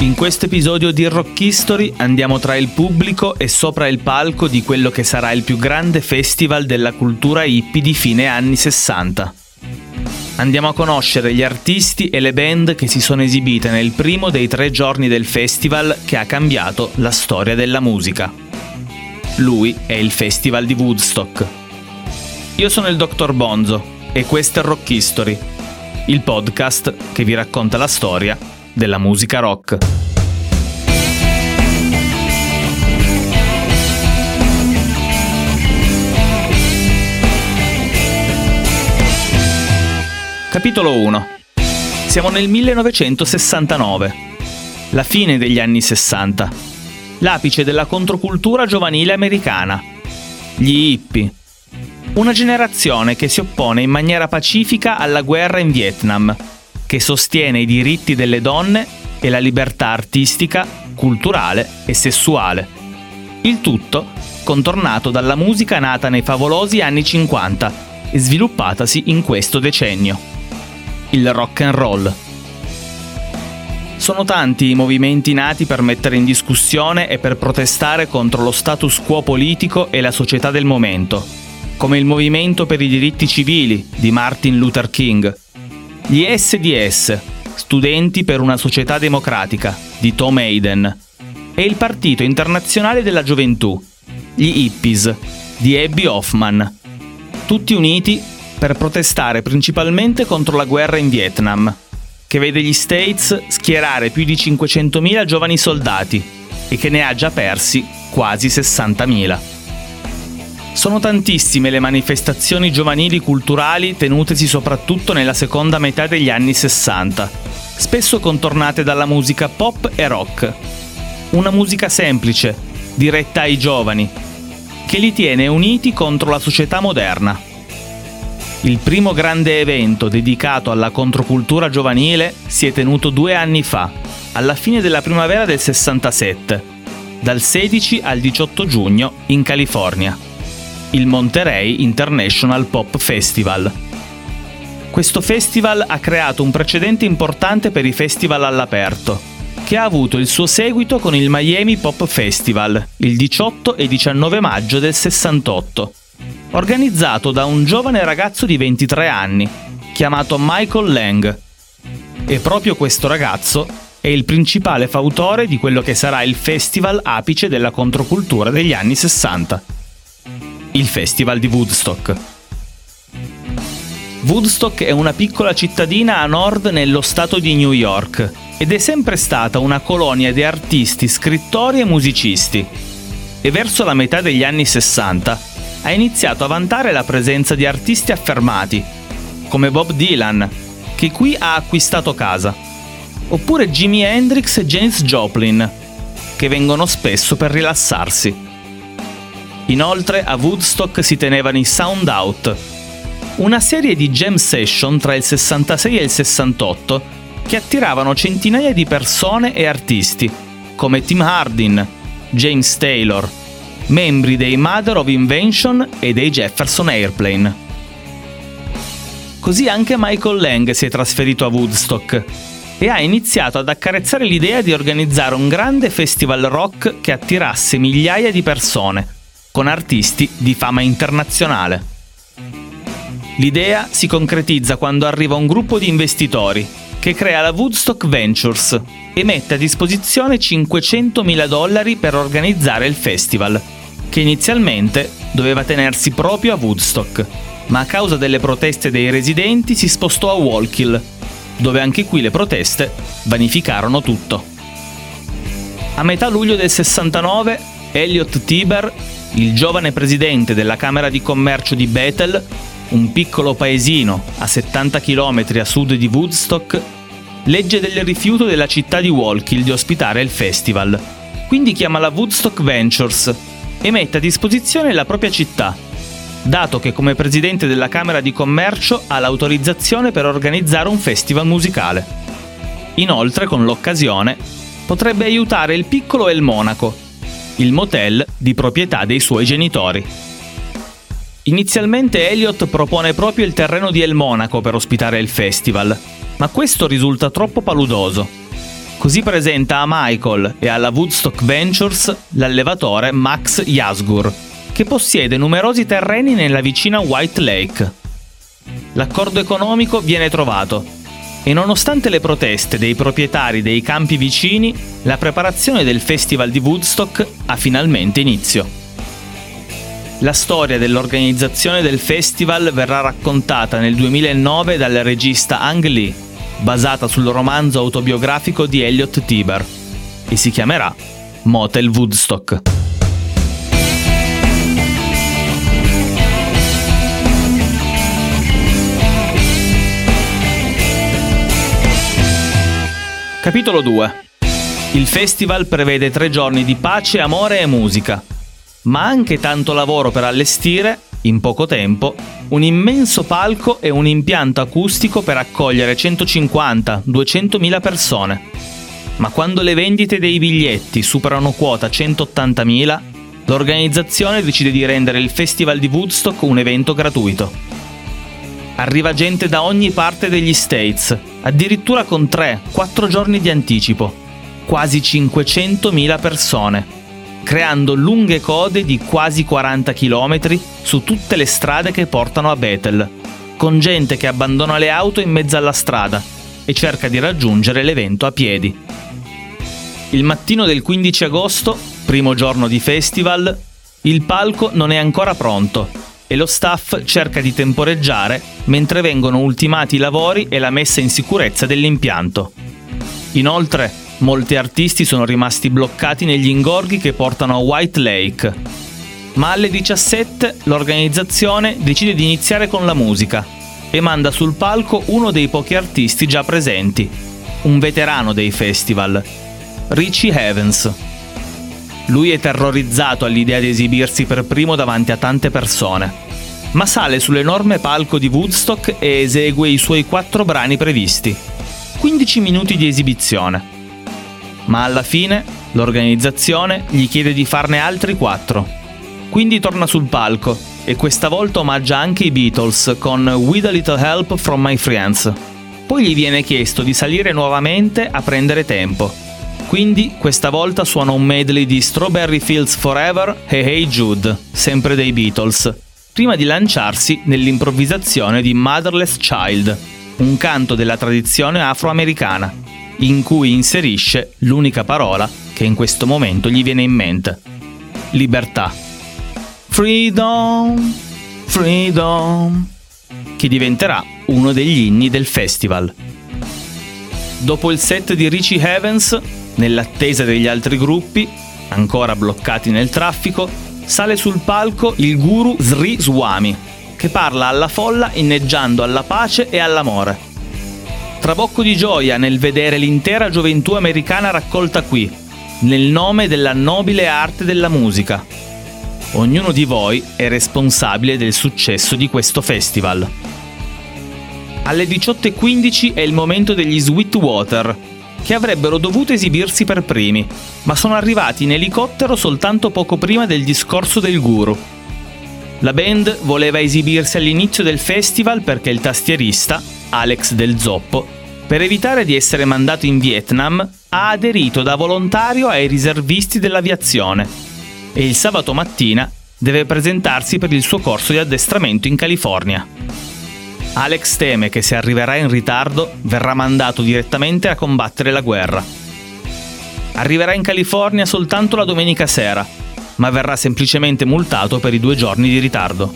In questo episodio di Rock History andiamo tra il pubblico e sopra il palco di quello che sarà il più grande festival della cultura hippie di fine anni 60. Andiamo a conoscere gli artisti e le band che si sono esibite nel primo dei tre giorni del festival che ha cambiato la storia della musica. Lui è il Festival di Woodstock. Io sono il Dr. Bonzo e questo è Rock History, il podcast che vi racconta la storia della musica rock. Capitolo 1 Siamo nel 1969, la fine degli anni 60, l'apice della controcultura giovanile americana, gli hippie, una generazione che si oppone in maniera pacifica alla guerra in Vietnam che sostiene i diritti delle donne e la libertà artistica, culturale e sessuale. Il tutto contornato dalla musica nata nei favolosi anni 50 e sviluppatasi in questo decennio. Il rock and roll. Sono tanti i movimenti nati per mettere in discussione e per protestare contro lo status quo politico e la società del momento, come il movimento per i diritti civili di Martin Luther King, gli SDS, Studenti per una società democratica, di Tom Hayden, e il Partito Internazionale della Gioventù, gli Hippies, di Abby Hoffman, tutti uniti per protestare principalmente contro la guerra in Vietnam, che vede gli States schierare più di 500.000 giovani soldati e che ne ha già persi quasi 60.000. Sono tantissime le manifestazioni giovanili culturali tenutesi soprattutto nella seconda metà degli anni 60, spesso contornate dalla musica pop e rock. Una musica semplice, diretta ai giovani, che li tiene uniti contro la società moderna. Il primo grande evento dedicato alla controcultura giovanile si è tenuto due anni fa, alla fine della primavera del 67, dal 16 al 18 giugno in California il Monterey International Pop Festival. Questo festival ha creato un precedente importante per i festival all'aperto, che ha avuto il suo seguito con il Miami Pop Festival il 18 e 19 maggio del 68, organizzato da un giovane ragazzo di 23 anni, chiamato Michael Lang. E proprio questo ragazzo è il principale fautore di quello che sarà il festival apice della controcultura degli anni 60 il Festival di Woodstock. Woodstock è una piccola cittadina a nord nello stato di New York ed è sempre stata una colonia di artisti, scrittori e musicisti. E verso la metà degli anni 60 ha iniziato a vantare la presenza di artisti affermati, come Bob Dylan, che qui ha acquistato casa, oppure Jimi Hendrix e Janis Joplin, che vengono spesso per rilassarsi. Inoltre a Woodstock si tenevano i Sound Out, una serie di jam session tra il 66 e il 68 che attiravano centinaia di persone e artisti, come Tim Hardin, James Taylor, membri dei Mother of Invention e dei Jefferson Airplane. Così anche Michael Lang si è trasferito a Woodstock e ha iniziato ad accarezzare l'idea di organizzare un grande festival rock che attirasse migliaia di persone, con artisti di fama internazionale. L'idea si concretizza quando arriva un gruppo di investitori che crea la Woodstock Ventures e mette a disposizione 500.000 dollari per organizzare il festival, che inizialmente doveva tenersi proprio a Woodstock, ma a causa delle proteste dei residenti si spostò a Wallkill, dove anche qui le proteste vanificarono tutto. A metà luglio del 69, Elliot Tiber il giovane presidente della Camera di Commercio di Bethel, un piccolo paesino a 70 km a sud di Woodstock, legge del rifiuto della città di Walkill di ospitare il festival. Quindi chiama la Woodstock Ventures e mette a disposizione la propria città, dato che come presidente della Camera di Commercio ha l'autorizzazione per organizzare un festival musicale. Inoltre, con l'occasione, potrebbe aiutare il piccolo El Monaco, il motel di proprietà dei suoi genitori. Inizialmente Elliot propone proprio il terreno di El Monaco per ospitare il festival, ma questo risulta troppo paludoso. Così presenta a Michael e alla Woodstock Ventures l'allevatore Max Yasgur, che possiede numerosi terreni nella vicina White Lake. L'accordo economico viene trovato e nonostante le proteste dei proprietari dei campi vicini, la preparazione del Festival di Woodstock ha finalmente inizio. La storia dell'organizzazione del festival verrà raccontata nel 2009 dal regista Ang Lee, basata sul romanzo autobiografico di Elliot Tiber, e si chiamerà Motel Woodstock. Capitolo 2 Il festival prevede tre giorni di pace, amore e musica, ma anche tanto lavoro per allestire, in poco tempo, un immenso palco e un impianto acustico per accogliere 150-200 mila persone. Ma quando le vendite dei biglietti superano quota 180 mila, l'organizzazione decide di rendere il Festival di Woodstock un evento gratuito. Arriva gente da ogni parte degli States, addirittura con 3-4 giorni di anticipo, quasi 500.000 persone creando lunghe code di quasi 40 km su tutte le strade che portano a Bethel, con gente che abbandona le auto in mezzo alla strada e cerca di raggiungere l'evento a piedi. Il mattino del 15 agosto, primo giorno di festival, il palco non è ancora pronto e lo staff cerca di temporeggiare mentre vengono ultimati i lavori e la messa in sicurezza dell'impianto. Inoltre, Molti artisti sono rimasti bloccati negli ingorghi che portano a White Lake. Ma alle 17 l'organizzazione decide di iniziare con la musica e manda sul palco uno dei pochi artisti già presenti, un veterano dei festival, Richie Evans. Lui è terrorizzato all'idea di esibirsi per primo davanti a tante persone, ma sale sull'enorme palco di Woodstock e esegue i suoi quattro brani previsti. 15 minuti di esibizione ma alla fine l'organizzazione gli chiede di farne altri quattro. Quindi torna sul palco e questa volta omaggia anche i Beatles con With a Little Help from My Friends. Poi gli viene chiesto di salire nuovamente a prendere tempo. Quindi questa volta suona un medley di Strawberry Fields Forever e Hey Jude, sempre dei Beatles, prima di lanciarsi nell'improvvisazione di Motherless Child, un canto della tradizione afroamericana in cui inserisce l'unica parola che in questo momento gli viene in mente. Libertà. Freedom, freedom, che diventerà uno degli inni del festival. Dopo il set di Richie Evans, nell'attesa degli altri gruppi, ancora bloccati nel traffico, sale sul palco il guru Sri Swami, che parla alla folla inneggiando alla pace e all'amore trabocco di gioia nel vedere l'intera gioventù americana raccolta qui, nel nome della nobile arte della musica. Ognuno di voi è responsabile del successo di questo festival. Alle 18.15 è il momento degli Sweetwater, che avrebbero dovuto esibirsi per primi, ma sono arrivati in elicottero soltanto poco prima del discorso del guru. La band voleva esibirsi all'inizio del festival perché il tastierista, Alex del Zoppo, per evitare di essere mandato in Vietnam, ha aderito da volontario ai riservisti dell'aviazione e il sabato mattina deve presentarsi per il suo corso di addestramento in California. Alex teme che se arriverà in ritardo verrà mandato direttamente a combattere la guerra. Arriverà in California soltanto la domenica sera, ma verrà semplicemente multato per i due giorni di ritardo.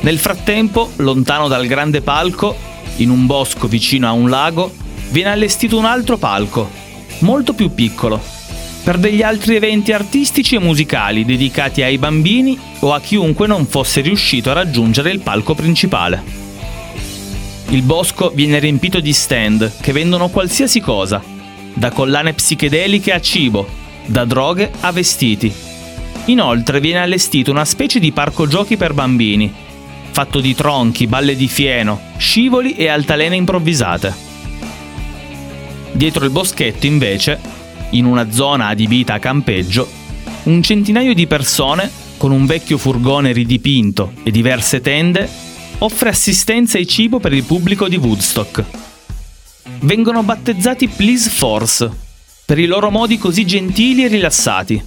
Nel frattempo, lontano dal grande palco, in un bosco vicino a un lago, viene allestito un altro palco, molto più piccolo, per degli altri eventi artistici e musicali dedicati ai bambini o a chiunque non fosse riuscito a raggiungere il palco principale. Il bosco viene riempito di stand che vendono qualsiasi cosa, da collane psichedeliche a cibo, da droghe a vestiti. Inoltre viene allestito una specie di parco giochi per bambini, fatto di tronchi, balle di fieno, scivoli e altalene improvvisate. Dietro il boschetto, invece, in una zona adibita a campeggio, un centinaio di persone, con un vecchio furgone ridipinto e diverse tende, offre assistenza e cibo per il pubblico di Woodstock. vengono battezzati Please Force, per i loro modi così gentili e rilassati,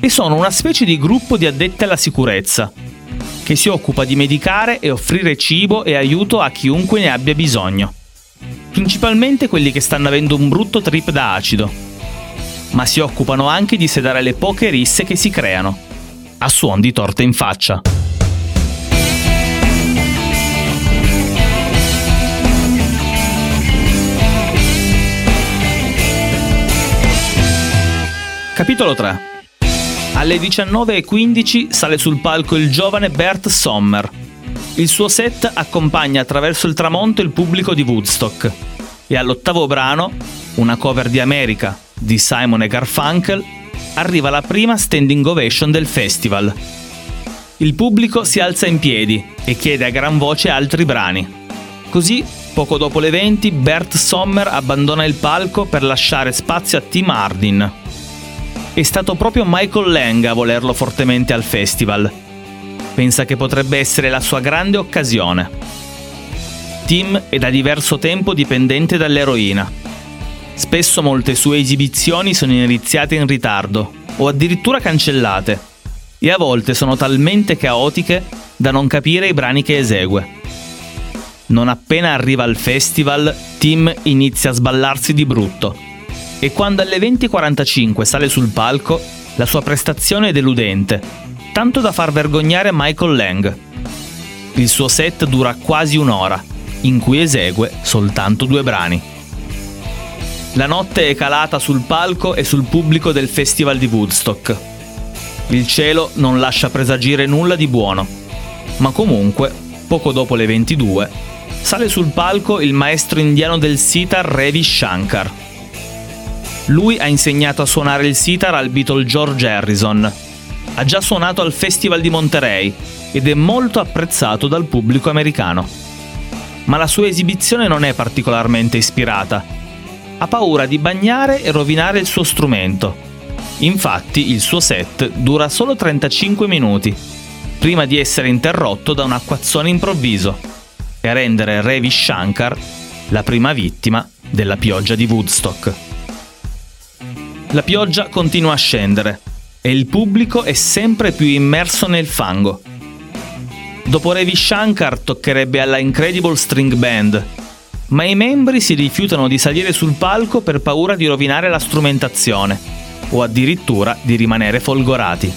e sono una specie di gruppo di addetti alla sicurezza, che si occupa di medicare e offrire cibo e aiuto a chiunque ne abbia bisogno. Principalmente quelli che stanno avendo un brutto trip da acido, ma si occupano anche di sedare le poche risse che si creano, a suon di torte in faccia. Capitolo 3 Alle 19.15 sale sul palco il giovane Bert Sommer. Il suo set accompagna attraverso il tramonto il pubblico di Woodstock e all'ottavo brano, una cover di America di Simon e Garfunkel, arriva la prima standing ovation del festival. Il pubblico si alza in piedi e chiede a gran voce altri brani. Così, poco dopo le 20, Bert Sommer abbandona il palco per lasciare spazio a Tim Hardin, è stato proprio Michael Lang a volerlo fortemente al festival. Pensa che potrebbe essere la sua grande occasione. Tim è da diverso tempo dipendente dall'eroina. Spesso molte sue esibizioni sono iniziate in ritardo o addirittura cancellate e a volte sono talmente caotiche da non capire i brani che esegue. Non appena arriva al festival, Tim inizia a sballarsi di brutto e quando alle 20.45 sale sul palco, la sua prestazione è deludente, tanto da far vergognare Michael Lang. Il suo set dura quasi un'ora, in cui esegue soltanto due brani. La notte è calata sul palco e sul pubblico del Festival di Woodstock. Il cielo non lascia presagire nulla di buono, ma comunque, poco dopo le 22, sale sul palco il maestro indiano del sitar Ravi Shankar lui ha insegnato a suonare il sitar al Beatle George Harrison. Ha già suonato al Festival di Monterey ed è molto apprezzato dal pubblico americano. Ma la sua esibizione non è particolarmente ispirata. Ha paura di bagnare e rovinare il suo strumento. Infatti il suo set dura solo 35 minuti, prima di essere interrotto da un acquazzone improvviso e rendere Ravi Shankar la prima vittima della pioggia di Woodstock. La pioggia continua a scendere e il pubblico è sempre più immerso nel fango. Dopo Ravi Shankar toccherebbe alla Incredible String Band, ma i membri si rifiutano di salire sul palco per paura di rovinare la strumentazione o addirittura di rimanere folgorati.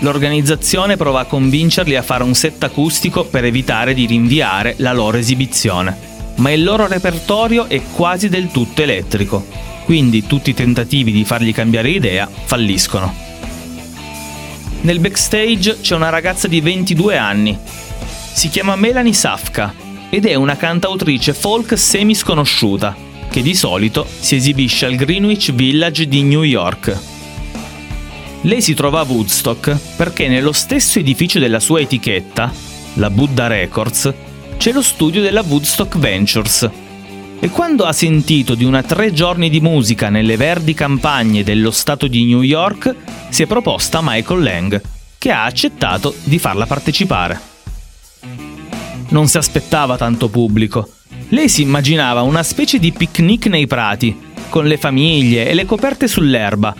L'organizzazione prova a convincerli a fare un set acustico per evitare di rinviare la loro esibizione, ma il loro repertorio è quasi del tutto elettrico quindi tutti i tentativi di fargli cambiare idea falliscono. Nel backstage c'è una ragazza di 22 anni. Si chiama Melanie Safka ed è una cantautrice folk semi sconosciuta, che di solito si esibisce al Greenwich Village di New York. Lei si trova a Woodstock perché nello stesso edificio della sua etichetta, la Buddha Records, c'è lo studio della Woodstock Ventures, e quando ha sentito di una tre giorni di musica nelle verdi campagne dello stato di New York, si è proposta a Michael Lang, che ha accettato di farla partecipare. Non si aspettava tanto pubblico. Lei si immaginava una specie di picnic nei prati, con le famiglie e le coperte sull'erba,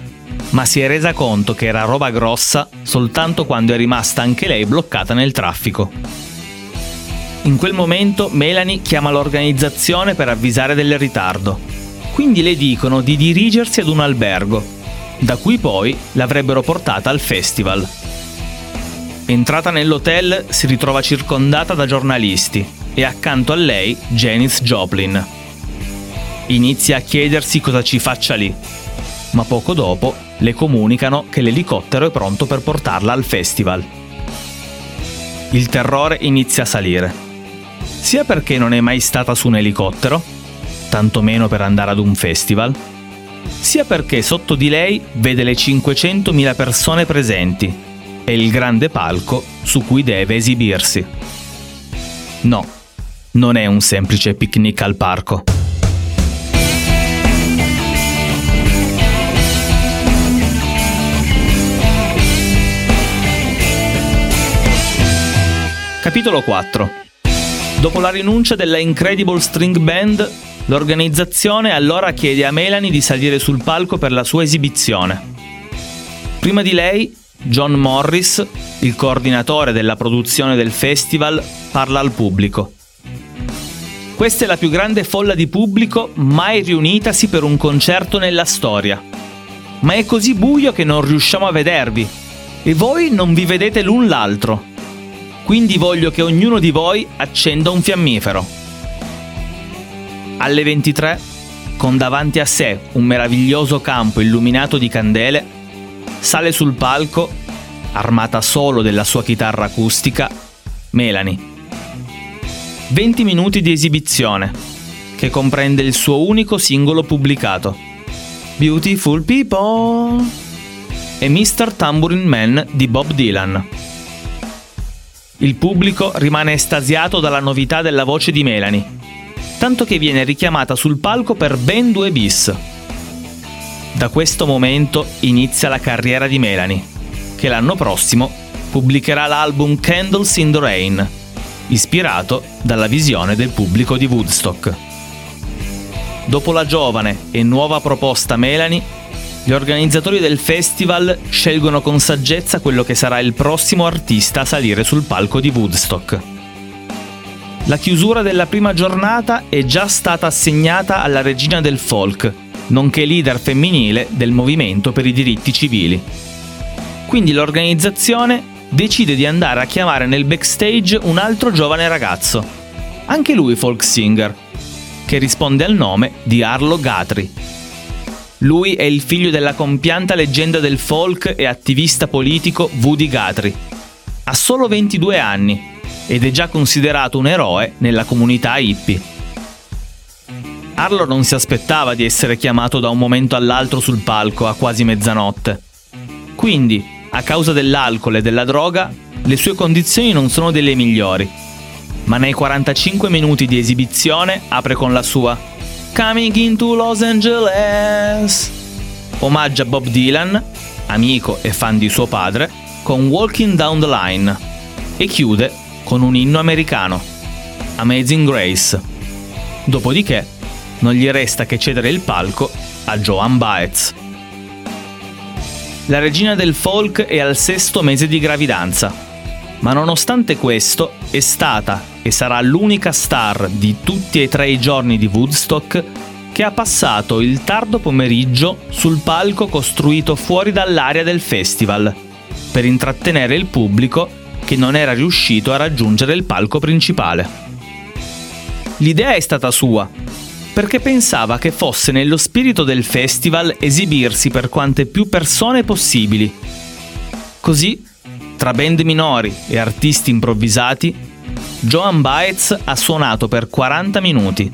ma si è resa conto che era roba grossa soltanto quando è rimasta anche lei bloccata nel traffico. In quel momento Melanie chiama l'organizzazione per avvisare del ritardo. Quindi le dicono di dirigersi ad un albergo, da cui poi l'avrebbero portata al festival. Entrata nell'hotel si ritrova circondata da giornalisti e accanto a lei Janice Joplin. Inizia a chiedersi cosa ci faccia lì, ma poco dopo le comunicano che l'elicottero è pronto per portarla al festival. Il terrore inizia a salire sia perché non è mai stata su un elicottero, tantomeno per andare ad un festival, sia perché sotto di lei vede le 500.000 persone presenti e il grande palco su cui deve esibirsi. No, non è un semplice picnic al parco. Capitolo 4 Dopo la rinuncia della Incredible String Band, L'organizzazione allora chiede a Melanie di salire sul palco per la sua esibizione. Prima di lei, John Morris, il coordinatore della produzione del festival, parla al pubblico. Questa è la più grande folla di pubblico mai riunitasi per un concerto nella storia. Ma è così buio che non riusciamo a vedervi e voi non vi vedete l'un l'altro. Quindi voglio che ognuno di voi accenda un fiammifero. Alle 23, con davanti a sé un meraviglioso campo illuminato di candele, sale sul palco, armata solo della sua chitarra acustica, Melanie. 20 minuti di esibizione, che comprende il suo unico singolo pubblicato, Beautiful People e Mr. Tambourine Man di Bob Dylan. Il pubblico rimane estasiato dalla novità della voce di Melanie, tanto che viene richiamata sul palco per ben due bis. Da questo momento inizia la carriera di Melanie, che l'anno prossimo pubblicherà l'album Candles in the Rain, ispirato dalla visione del pubblico di Woodstock. Dopo la giovane e nuova proposta Melanie, gli organizzatori del festival scelgono con saggezza quello che sarà il prossimo artista a salire sul palco di Woodstock. La chiusura della prima giornata è già stata assegnata alla regina del folk, nonché leader femminile del movimento per i diritti civili. Quindi l'organizzazione decide di andare a chiamare nel backstage un altro giovane ragazzo, anche lui folk singer, che risponde al nome di Arlo Guthrie. Lui è il figlio della compianta leggenda del folk e attivista politico Woody Guthrie. Ha solo 22 anni ed è già considerato un eroe nella comunità hippie. Arlo non si aspettava di essere chiamato da un momento all'altro sul palco a quasi mezzanotte. Quindi, a causa dell'alcol e della droga, le sue condizioni non sono delle migliori. Ma nei 45 minuti di esibizione apre con la sua Coming into Los Angeles. Omaggia a Bob Dylan, amico e fan di suo padre, con Walking Down the Line e chiude con un inno americano, Amazing Grace. Dopodiché non gli resta che cedere il palco a Joan Baez. La regina del folk è al sesto mese di gravidanza, ma nonostante questo è stata e sarà l'unica star di tutti e tre i giorni di Woodstock che ha passato il tardo pomeriggio sul palco costruito fuori dall'area del festival, per intrattenere il pubblico che non era riuscito a raggiungere il palco principale. L'idea è stata sua, perché pensava che fosse nello spirito del festival esibirsi per quante più persone possibili. Così, tra band minori e artisti improvvisati, Joan Baez ha suonato per 40 minuti,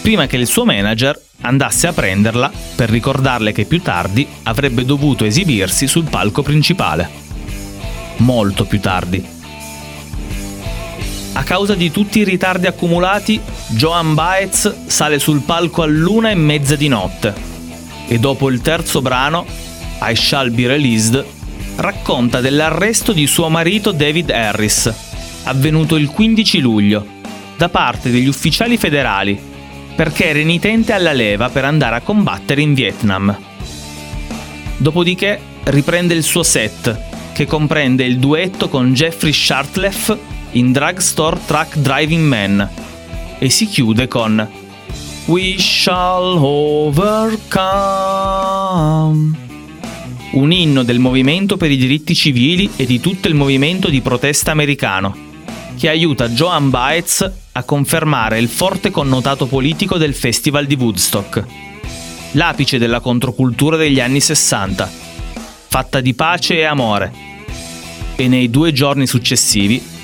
prima che il suo manager andasse a prenderla per ricordarle che più tardi avrebbe dovuto esibirsi sul palco principale. Molto più tardi. A causa di tutti i ritardi accumulati, Joan Baez sale sul palco all'una e mezza di notte e dopo il terzo brano, I Shall Be Released, racconta dell'arresto di suo marito David Harris, avvenuto il 15 luglio, da parte degli ufficiali federali, perché renitente alla leva per andare a combattere in Vietnam. Dopodiché riprende il suo set, che comprende il duetto con Jeffrey Shartleff in Drugstore Truck Driving Man e si chiude con We shall overcome. Un inno del movimento per i diritti civili e di tutto il movimento di protesta americano, che aiuta Joan Baez a confermare il forte connotato politico del Festival di Woodstock, l'apice della controcultura degli anni 60, fatta di pace e amore. E nei due giorni successivi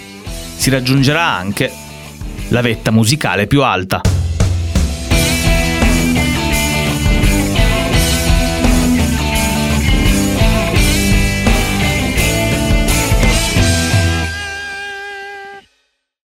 si raggiungerà anche la vetta musicale più alta.